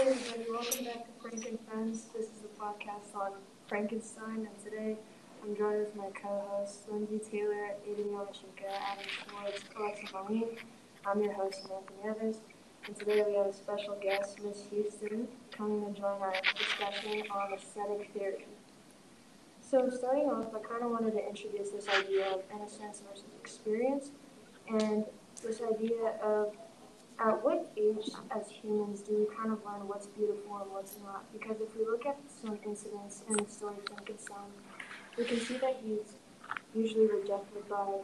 Hi, everybody. Welcome back to Frank Friends. This is a podcast on Frankenstein, and today I'm joined with my co-hosts Lindsay Taylor, Aiden Yamashika, Adam Schwartz, Alexa Marlene. I'm your host, Anthony Evans, and today we have a special guest, Miss Houston, coming to join our discussion on aesthetic theory. So, starting off, I kind of wanted to introduce this idea of innocence versus experience, and this idea of at what age as humans do we kind of learn what's beautiful and what's not? Because if we look at some incidents in the story of Frankenstein, we can see that he's usually rejected by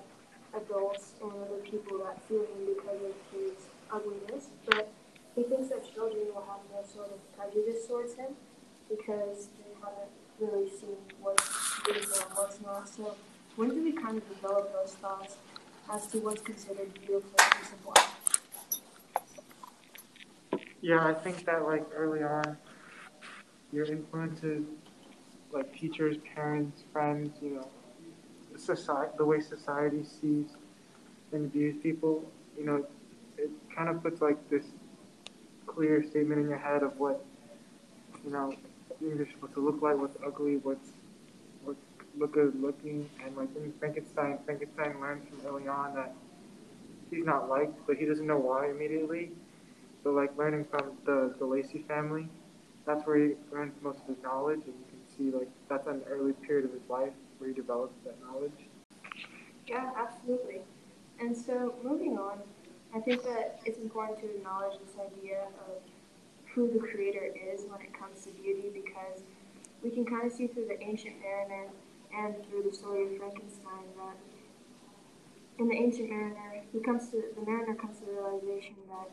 adults and other people that fear him because of his ugliness. But he thinks that children will have no sort of prejudice towards him because they haven't really seen what's beautiful and what's not. So when do we kind of develop those thoughts as to what's considered beautiful and life? Yeah, I think that like early on, your influences, like teachers, parents, friends, you know, society, the way society sees and views people, you know, it kind of puts like this clear statement in your head of what, you know, you're supposed to look like, what's ugly, what's what's look good looking, and like in Frankenstein, Frankenstein learns from early on that he's not liked, but he doesn't know why immediately so like learning from the, the Lacey family, that's where he learns most of his knowledge, and you can see like that's an early period of his life where he develops that knowledge. Yeah, absolutely. And so moving on, I think that it's important to acknowledge this idea of who the creator is when it comes to beauty because we can kind of see through the ancient mariner and through the story of Frankenstein that in the ancient mariner, he comes to the mariner comes to the realization that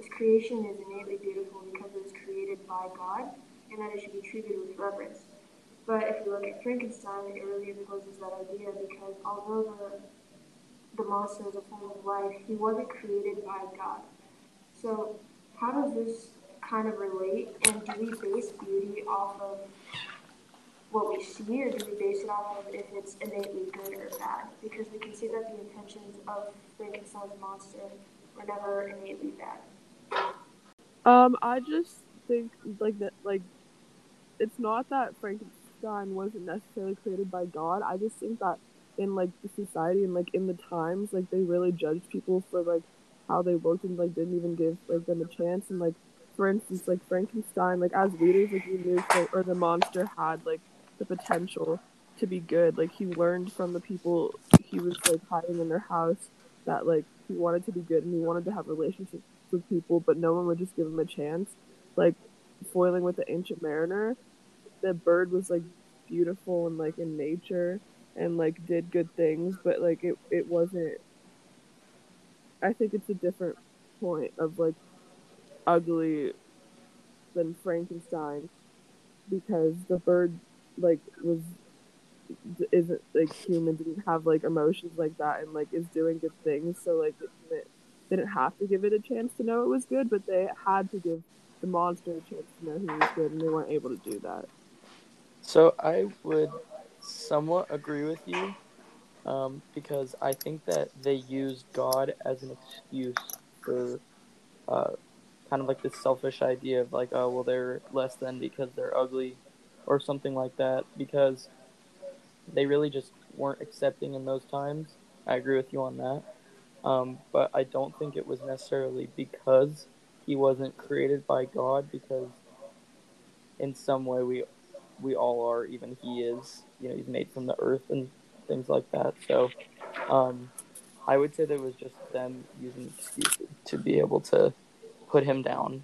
this creation is innately beautiful because it was created by God and that it should be treated with reverence. But if you look at Frankenstein, it really opposes that idea because although the, the monster is a form of life, he wasn't created by God. So how does this kind of relate? And do we base beauty off of what we see, or do we base it off of if it's innately good or bad? Because we can see that the intentions of Frankenstein's monster were never innately bad. Um, I just think like that like it's not that Frankenstein wasn't necessarily created by God. I just think that in like the society and like in the times, like they really judged people for like how they looked and like didn't even give like them a chance. And like for instance, like Frankenstein, like as readers, like we knew like, or the monster had like the potential to be good. Like he learned from the people he was like hiding in their house that like he wanted to be good and he wanted to have relationships with people, but no one would just give him a chance. Like foiling with the ancient mariner, the bird was like beautiful and like in nature and like did good things, but like it it wasn't. I think it's a different point of like ugly than Frankenstein because the bird like was isn't like human didn't have like emotions like that and like is doing good things so like it, didn't have to give it a chance to know it was good, but they had to give the monster a chance to know he was good, and they weren't able to do that. So I would somewhat agree with you, um, because I think that they used God as an excuse for uh, kind of like this selfish idea of like, oh well, they're less than because they're ugly, or something like that, because they really just weren't accepting in those times. I agree with you on that. Um, but I don't think it was necessarily because he wasn't created by God, because in some way we we all are, even he is. You know, he's made from the earth and things like that. So um, I would say there was just them using excuses to be able to put him down.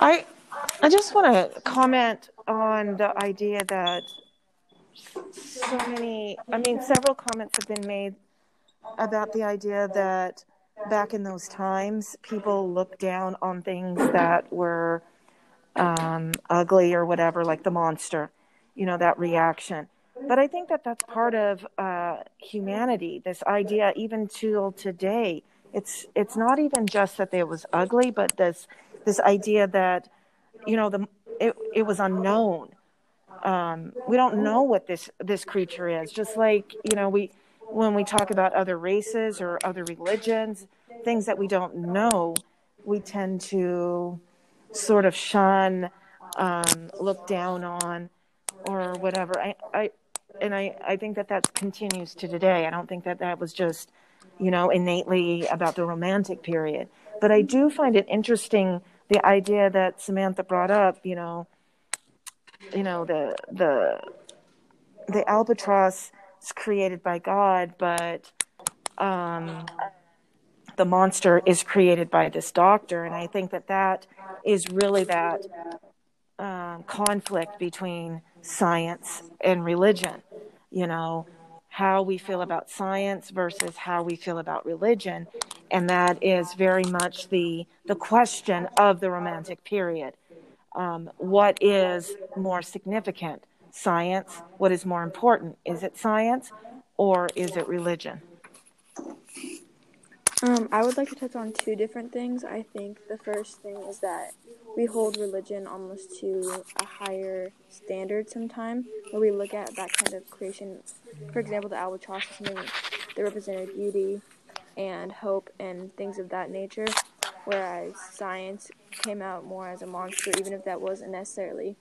I I just want to comment on the idea that so many I mean several comments have been made about the idea that back in those times, people looked down on things that were um, ugly or whatever, like the monster, you know, that reaction. But I think that that's part of uh, humanity. This idea, even till today, it's it's not even just that it was ugly, but this this idea that you know the it, it was unknown. Um, we don't know what this this creature is. Just like you know we when we talk about other races or other religions, things that we don't know, we tend to sort of shun, um, look down on, or whatever. I, I, and I, I think that that continues to today. I don't think that that was just, you know, innately about the romantic period. But I do find it interesting the idea that Samantha brought up, you know, you know, the the the albatross is created by God, but um, the monster is created by this doctor, and I think that that is really that um, conflict between science and religion. You know, how we feel about science versus how we feel about religion, and that is very much the the question of the Romantic period. Um, what is more significant? Science. What is more important? Is it science or is it religion? Um, I would like to touch on two different things. I think the first thing is that we hold religion almost to a higher standard sometimes, where we look at that kind of creation. For example, the albatross is something that represented beauty and hope and things of that nature, whereas science came out more as a monster, even if that wasn't necessarily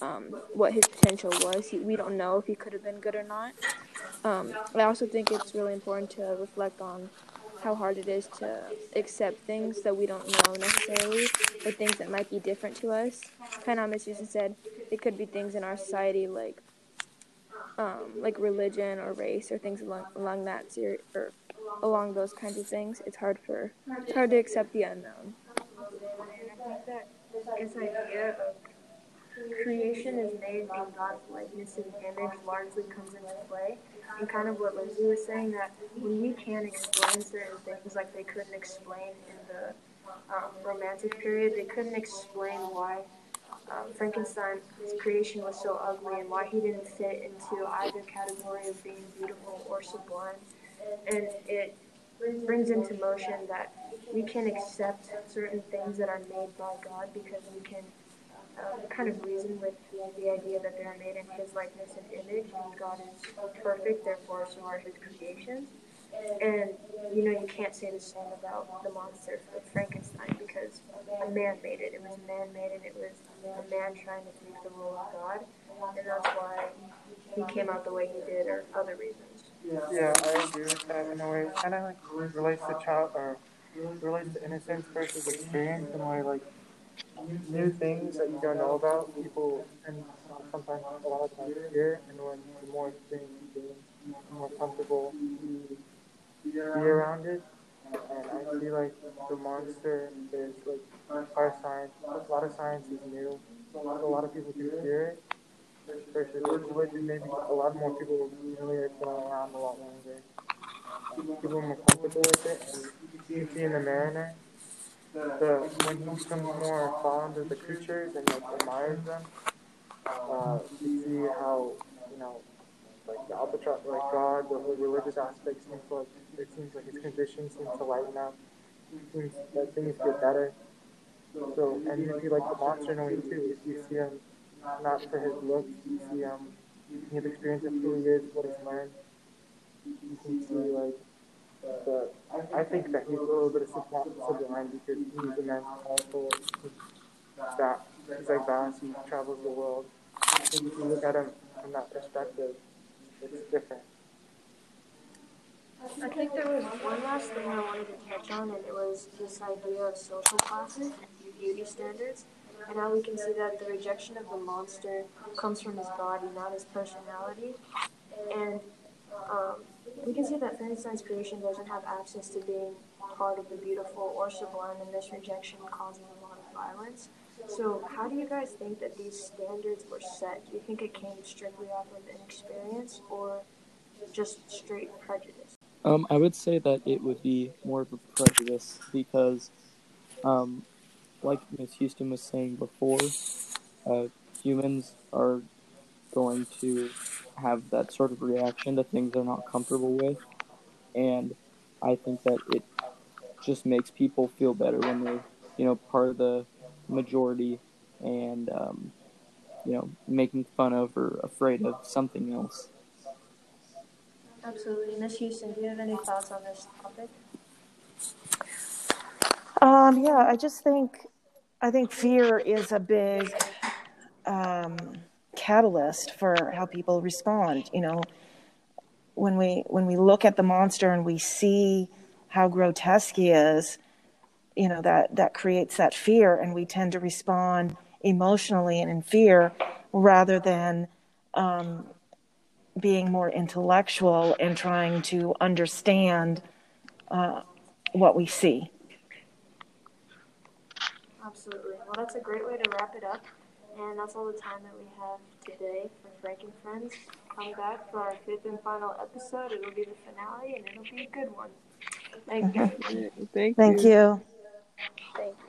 um, what his potential was. He, we don't know if he could have been good or not. Um, I also think it's really important to reflect on how hard it is to accept things that we don't know necessarily, or things that might be different to us. Kind of, Miss Houston said, it could be things in our society like, um, like religion or race or things along along that ser- or along those kinds of things. It's hard for it's hard to accept the unknown. That this idea of creation is made in God's likeness and image largely comes into play. And kind of what Lindsay was saying, that when we can't explain certain things like they couldn't explain in the um, Romantic period, they couldn't explain why um, Frankenstein's creation was so ugly and why he didn't fit into either category of being beautiful or sublime. And it brings into motion that we can accept certain things that are made by God because we can kind of reason with the idea that they're made in His likeness and image, and God is perfect, therefore so are His creations. And you know you can't say the same about the monster of Frankenstein because a man made it. It was man-made, and it was a man trying to take the role of God, and that's why he came out the way he did, or other reasons. Yeah, I agree with that in a way. Kind of like relates to child or relates to innocence versus experience, in a way like new things that you don't know about, people and sometimes a lot of times fear, and when the more experience you the more comfortable you be around it. And I feel like the monster is like our science. A lot of science is new. A lot, of people do fear it. Versus religion, maybe a lot more people really are been around a lot longer. People are more comfortable with it, and you see in the mariner the when he becomes more fond of the creatures and like admires them, uh, you see how you know like the albatross, like God, the whole religious aspect seems like it seems like his condition seems to lighten up. It seems that things get better. So and you see like the monster way too. If you see him not for his looks, you see him his experience of who he is, what he's learned. You can see like but I think that he's a little bit of sublime because he's a man also that he's like vast, he travels the world. I think if you look at him from that perspective, it's different. I think there was one last thing I wanted to touch on, and it was this idea of social classes and beauty standards, and how we can see that the rejection of the monster comes from his body, not his personality. And um, we can see that Frankenstein's creation doesn't have access to being part of the beautiful or sublime, and this rejection causes a lot of violence. So, how do you guys think that these standards were set? Do you think it came strictly off of inexperience or just straight prejudice? Um, I would say that it would be more of a prejudice because, um, like Miss Houston was saying before, uh, humans are going to have that sort of reaction to things they're not comfortable with. And I think that it just makes people feel better when they're, you know, part of the majority and, um, you know, making fun of or afraid of something else. Absolutely. Miss Houston, do you have any thoughts on this topic? Um, yeah, I just think I think fear is a big um, catalyst for how people respond. You know, when we when we look at the monster and we see how grotesque he is, you know that that creates that fear, and we tend to respond emotionally and in fear rather than um, being more intellectual and trying to understand uh, what we see. Absolutely. Well, that's a great way to wrap it up. And that's all the time that we have today for Frank and Friends. Come back for our fifth and final episode. It will be the finale, and it'll be a good one. Thank you. Thank you. Thank you. Thank you.